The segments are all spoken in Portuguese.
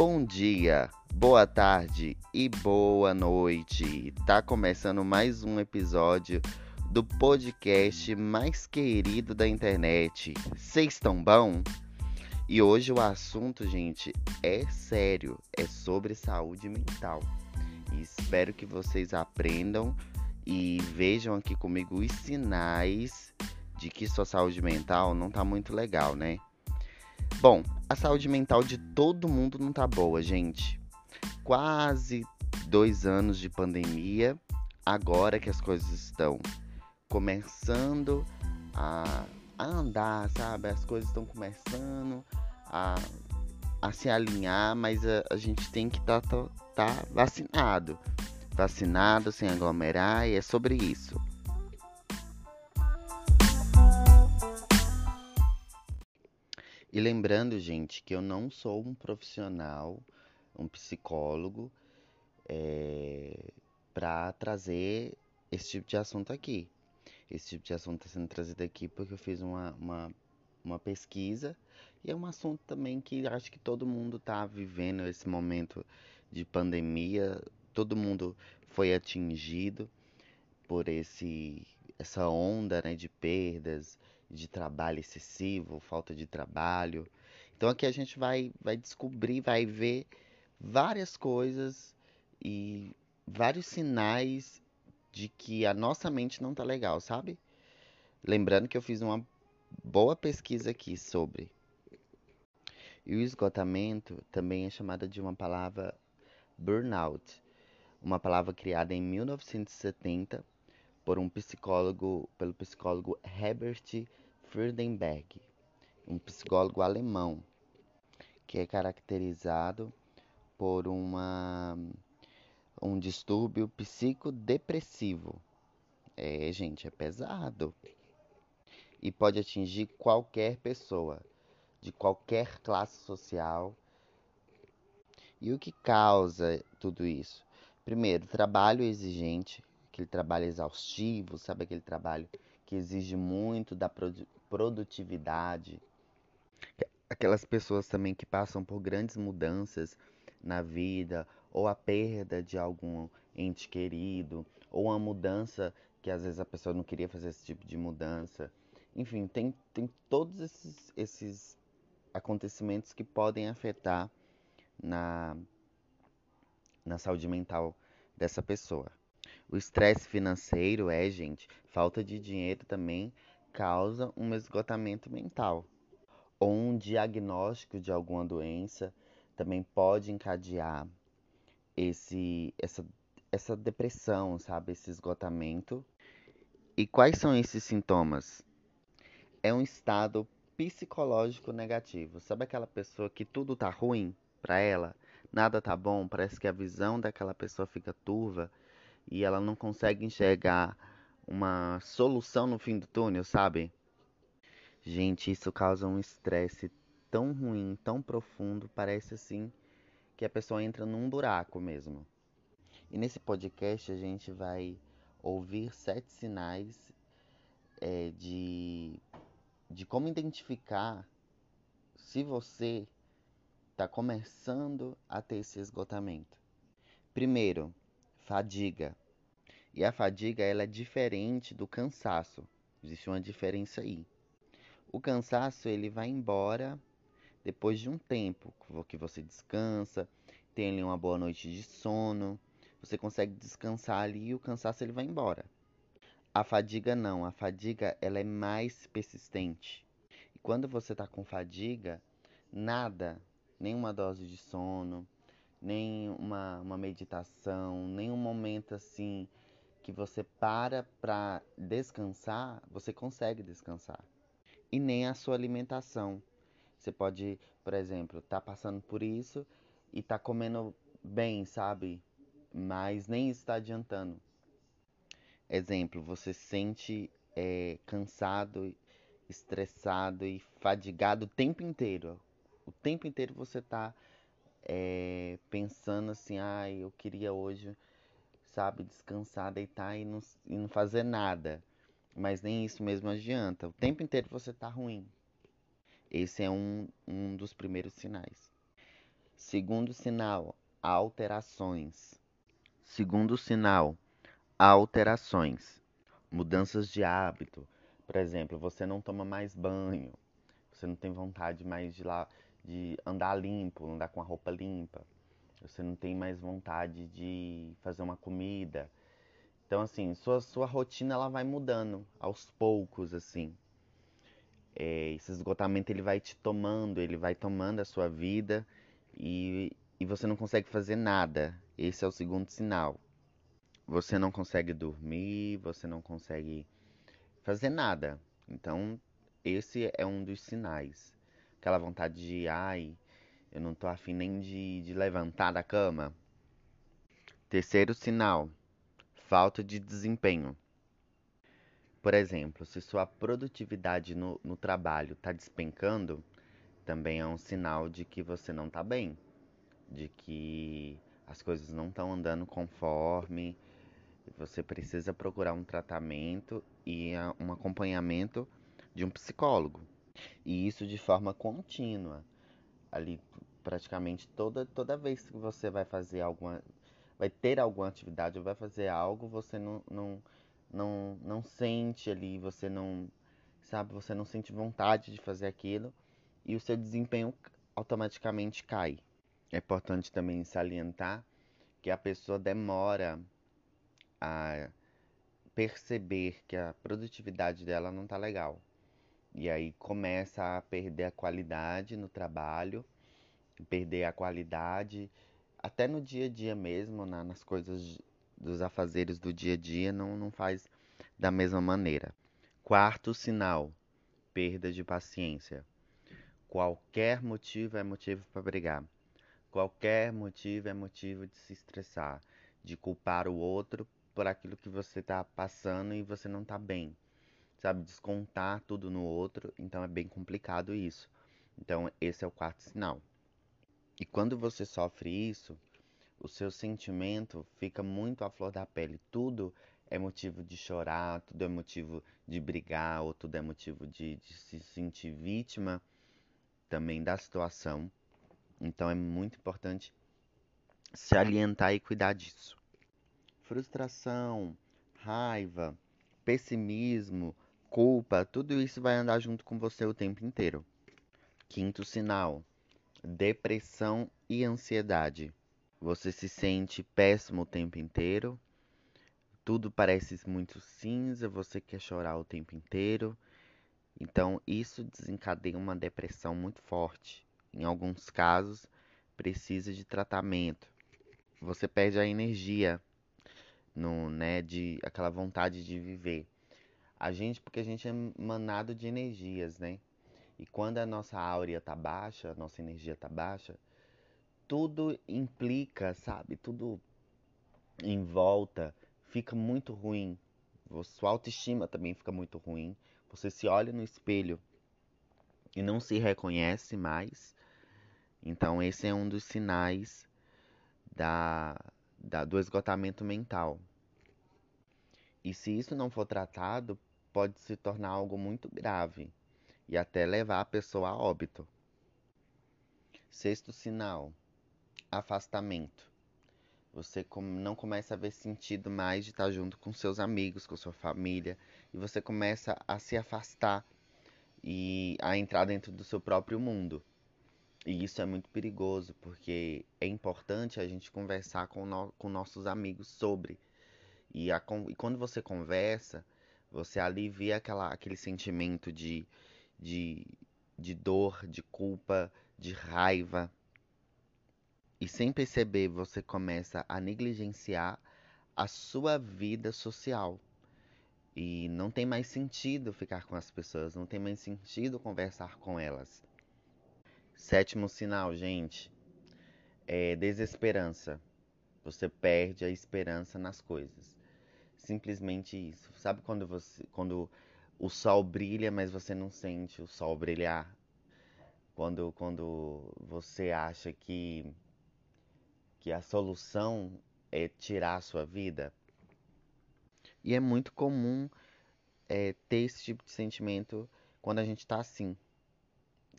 Bom dia, boa tarde e boa noite. Tá começando mais um episódio do podcast mais querido da internet. Vocês estão bom? E hoje o assunto, gente, é sério, é sobre saúde mental. E espero que vocês aprendam e vejam aqui comigo os sinais de que sua saúde mental não tá muito legal, né? Bom, a saúde mental de todo mundo não tá boa, gente. Quase dois anos de pandemia, agora que as coisas estão começando a, andar, sabe? As coisas estão começando a, a se alinhar, mas a, a gente tem que estar tá, tá, tá vacinado. Vacinado, sem aglomerar, e é sobre isso. E lembrando, gente, que eu não sou um profissional, um psicólogo, é, para trazer esse tipo de assunto aqui. Esse tipo de assunto está sendo trazido aqui porque eu fiz uma, uma, uma pesquisa e é um assunto também que acho que todo mundo está vivendo esse momento de pandemia, todo mundo foi atingido por esse essa onda né, de perdas, de trabalho excessivo, falta de trabalho. Então aqui a gente vai, vai descobrir, vai ver várias coisas e vários sinais de que a nossa mente não tá legal, sabe? Lembrando que eu fiz uma boa pesquisa aqui sobre. E o esgotamento também é chamada de uma palavra burnout, uma palavra criada em 1970 por um psicólogo, pelo psicólogo Herbert Freudenberg, um psicólogo alemão, que é caracterizado por uma, um distúrbio psicodepressivo. É, gente, é pesado. E pode atingir qualquer pessoa, de qualquer classe social. E o que causa tudo isso? Primeiro, trabalho exigente, aquele trabalho exaustivo, sabe aquele trabalho que exige muito da produtividade. Aquelas pessoas também que passam por grandes mudanças na vida, ou a perda de algum ente querido, ou uma mudança que às vezes a pessoa não queria fazer esse tipo de mudança. Enfim, tem, tem todos esses, esses acontecimentos que podem afetar na, na saúde mental dessa pessoa. O estresse financeiro é, gente, falta de dinheiro também causa um esgotamento mental. Ou um diagnóstico de alguma doença também pode encadear esse, essa, essa depressão, sabe? Esse esgotamento. E quais são esses sintomas? É um estado psicológico negativo. Sabe aquela pessoa que tudo tá ruim para ela? Nada tá bom, parece que a visão daquela pessoa fica turva e ela não consegue enxergar uma solução no fim do túnel, sabe? Gente, isso causa um estresse tão ruim, tão profundo, parece assim que a pessoa entra num buraco mesmo. E nesse podcast a gente vai ouvir sete sinais é, de, de como identificar se você está começando a ter esse esgotamento. Primeiro, fadiga. E a fadiga ela é diferente do cansaço. Existe uma diferença aí. O cansaço ele vai embora depois de um tempo que você descansa, tem ali uma boa noite de sono, você consegue descansar ali e o cansaço ele vai embora. A fadiga não, a fadiga ela é mais persistente. E quando você está com fadiga, nada, nenhuma dose de sono, nem uma, uma meditação, nem um momento assim que você para para descansar, você consegue descansar. E nem a sua alimentação. Você pode, por exemplo, tá passando por isso e tá comendo bem, sabe? Mas nem está adiantando. Exemplo, você se sente é, cansado, estressado e fadigado o tempo inteiro. O tempo inteiro você está é, pensando assim, ah, eu queria hoje sabe, descansar, deitar e não, e não fazer nada. Mas nem isso mesmo adianta. O tempo inteiro você tá ruim. Esse é um, um dos primeiros sinais. Segundo sinal, alterações. Segundo sinal, alterações. Mudanças de hábito. Por exemplo, você não toma mais banho. Você não tem vontade mais de lá de andar limpo, andar com a roupa limpa. Você não tem mais vontade de fazer uma comida. Então assim, sua sua rotina ela vai mudando aos poucos assim. É, esse esgotamento ele vai te tomando, ele vai tomando a sua vida e, e você não consegue fazer nada. Esse é o segundo sinal. Você não consegue dormir, você não consegue fazer nada. Então, esse é um dos sinais. Aquela vontade de, ai, eu não tô afim nem de, de levantar da cama. Terceiro sinal, falta de desempenho. Por exemplo, se sua produtividade no, no trabalho está despencando, também é um sinal de que você não está bem, de que as coisas não estão andando conforme, você precisa procurar um tratamento e um acompanhamento de um psicólogo. E isso de forma contínua. Ali praticamente toda toda vez que você vai fazer alguma vai ter alguma atividade ou vai fazer algo, você não, não não não sente ali, você não sabe, você não sente vontade de fazer aquilo e o seu desempenho automaticamente cai. É importante também salientar que a pessoa demora a perceber que a produtividade dela não está legal. E aí começa a perder a qualidade no trabalho, perder a qualidade até no dia a dia mesmo, na, nas coisas dos afazeres do dia a dia, não, não faz da mesma maneira. Quarto sinal: perda de paciência. Qualquer motivo é motivo para brigar. Qualquer motivo é motivo de se estressar, de culpar o outro por aquilo que você está passando e você não está bem. Sabe, descontar tudo no outro, então é bem complicado isso. Então, esse é o quarto sinal. E quando você sofre isso, o seu sentimento fica muito à flor da pele. Tudo é motivo de chorar, tudo é motivo de brigar, ou tudo é motivo de, de se sentir vítima também da situação. Então é muito importante se alientar e cuidar disso. Frustração, raiva, pessimismo, culpa, tudo isso vai andar junto com você o tempo inteiro. Quinto sinal: depressão e ansiedade. Você se sente péssimo o tempo inteiro, tudo parece muito cinza, você quer chorar o tempo inteiro, então, isso desencadeia uma depressão muito forte. Em alguns casos, precisa de tratamento. Você perde a energia, no, né, de aquela vontade de viver. A gente, porque a gente é manado de energias, né? E quando a nossa áurea tá baixa, a nossa energia tá baixa, tudo implica, sabe? Tudo em volta fica muito ruim. Sua autoestima também fica muito ruim. Você se olha no espelho e não se reconhece mais. Então, esse é um dos sinais da, da, do esgotamento mental. E se isso não for tratado, pode se tornar algo muito grave e até levar a pessoa a óbito. Sexto sinal: afastamento. Você não começa a ver sentido mais de estar junto com seus amigos, com sua família, e você começa a se afastar e a entrar dentro do seu próprio mundo. E isso é muito perigoso, porque é importante a gente conversar com, no, com nossos amigos sobre. E, a, e, quando você conversa, você alivia aquela, aquele sentimento de, de, de dor, de culpa, de raiva, e sem perceber, você começa a negligenciar a sua vida social. E não tem mais sentido ficar com as pessoas, não tem mais sentido conversar com elas. Sétimo sinal, gente, é desesperança. Você perde a esperança nas coisas. Simplesmente isso. Sabe quando você quando o sol brilha, mas você não sente o sol brilhar? Quando quando você acha que que a solução é tirar a sua vida. E é muito comum é, ter esse tipo de sentimento quando a gente está assim.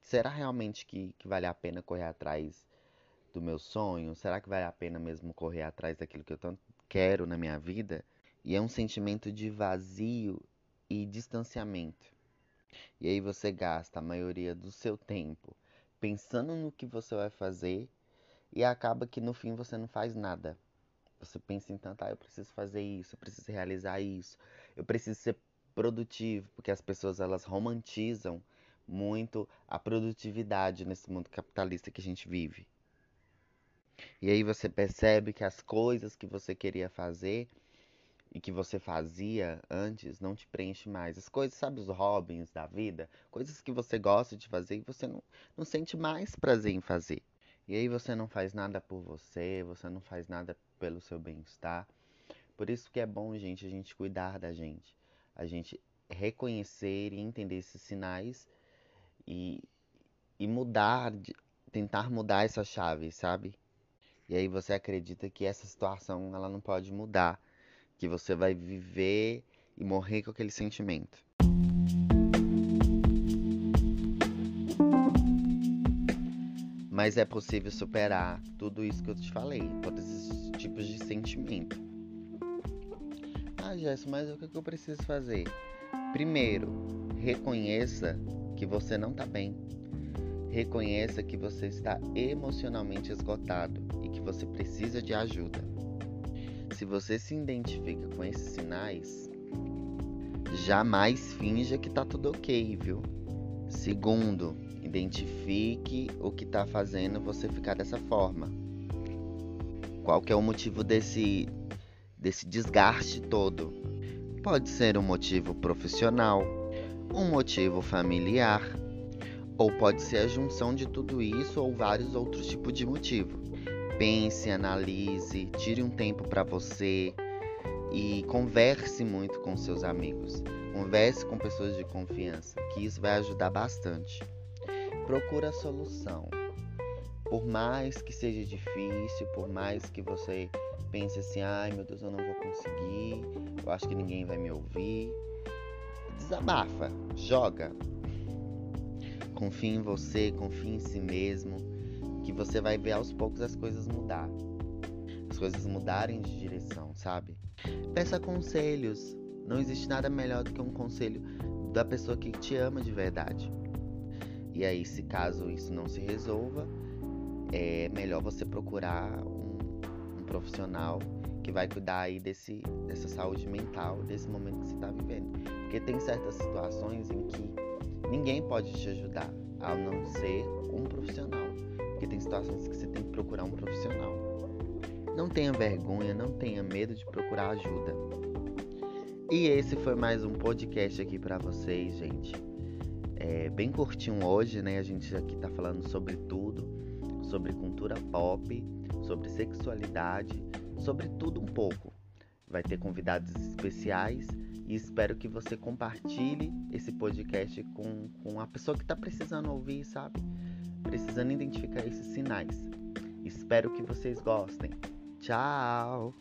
Será realmente que, que vale a pena correr atrás do meu sonho? Será que vale a pena mesmo correr atrás daquilo que eu tanto quero na minha vida? E é um sentimento de vazio e distanciamento. E aí você gasta a maioria do seu tempo pensando no que você vai fazer e acaba que no fim você não faz nada. Você pensa em tanto, ah, eu preciso fazer isso, eu preciso realizar isso, eu preciso ser produtivo, porque as pessoas elas romantizam muito a produtividade nesse mundo capitalista que a gente vive. E aí você percebe que as coisas que você queria fazer e que você fazia antes não te preenche mais. As coisas, sabe, os hobbies da vida, coisas que você gosta de fazer e você não, não sente mais prazer em fazer. E aí você não faz nada por você, você não faz nada pelo seu bem-estar. Por isso que é bom, gente, a gente cuidar da gente. A gente reconhecer e entender esses sinais e, e mudar, tentar mudar essa chave, sabe? E aí você acredita que essa situação ela não pode mudar, que você vai viver e morrer com aquele sentimento. Mas é possível superar tudo isso que eu te falei, todos esses tipos de sentimento. Ah, Jéssica, mas o que eu preciso fazer? Primeiro, reconheça que você não está bem. Reconheça que você está emocionalmente esgotado e que você precisa de ajuda. Se você se identifica com esses sinais, jamais finja que está tudo ok, viu? Segundo, Identifique o que está fazendo você ficar dessa forma. Qual que é o motivo desse, desse desgaste todo? Pode ser um motivo profissional, um motivo familiar, ou pode ser a junção de tudo isso ou vários outros tipos de motivo. Pense, analise, tire um tempo para você e converse muito com seus amigos. Converse com pessoas de confiança, que isso vai ajudar bastante procura a solução. Por mais que seja difícil, por mais que você pense assim, ai meu Deus, eu não vou conseguir, eu acho que ninguém vai me ouvir. Desabafa, joga. Confie em você, confie em si mesmo, que você vai ver aos poucos as coisas mudar. As coisas mudarem de direção, sabe? Peça conselhos. Não existe nada melhor do que um conselho da pessoa que te ama de verdade. E aí, se caso isso não se resolva, é melhor você procurar um, um profissional que vai cuidar aí desse, dessa saúde mental, desse momento que você está vivendo. Porque tem certas situações em que ninguém pode te ajudar, a não ser um profissional. Porque tem situações que você tem que procurar um profissional. Não tenha vergonha, não tenha medo de procurar ajuda. E esse foi mais um podcast aqui para vocês, gente é, bem curtinho hoje, né? A gente aqui tá falando sobre tudo, sobre cultura pop, sobre sexualidade, sobre tudo um pouco. Vai ter convidados especiais e espero que você compartilhe esse podcast com, com a pessoa que está precisando ouvir, sabe? precisando identificar esses sinais. Espero que vocês gostem. Tchau!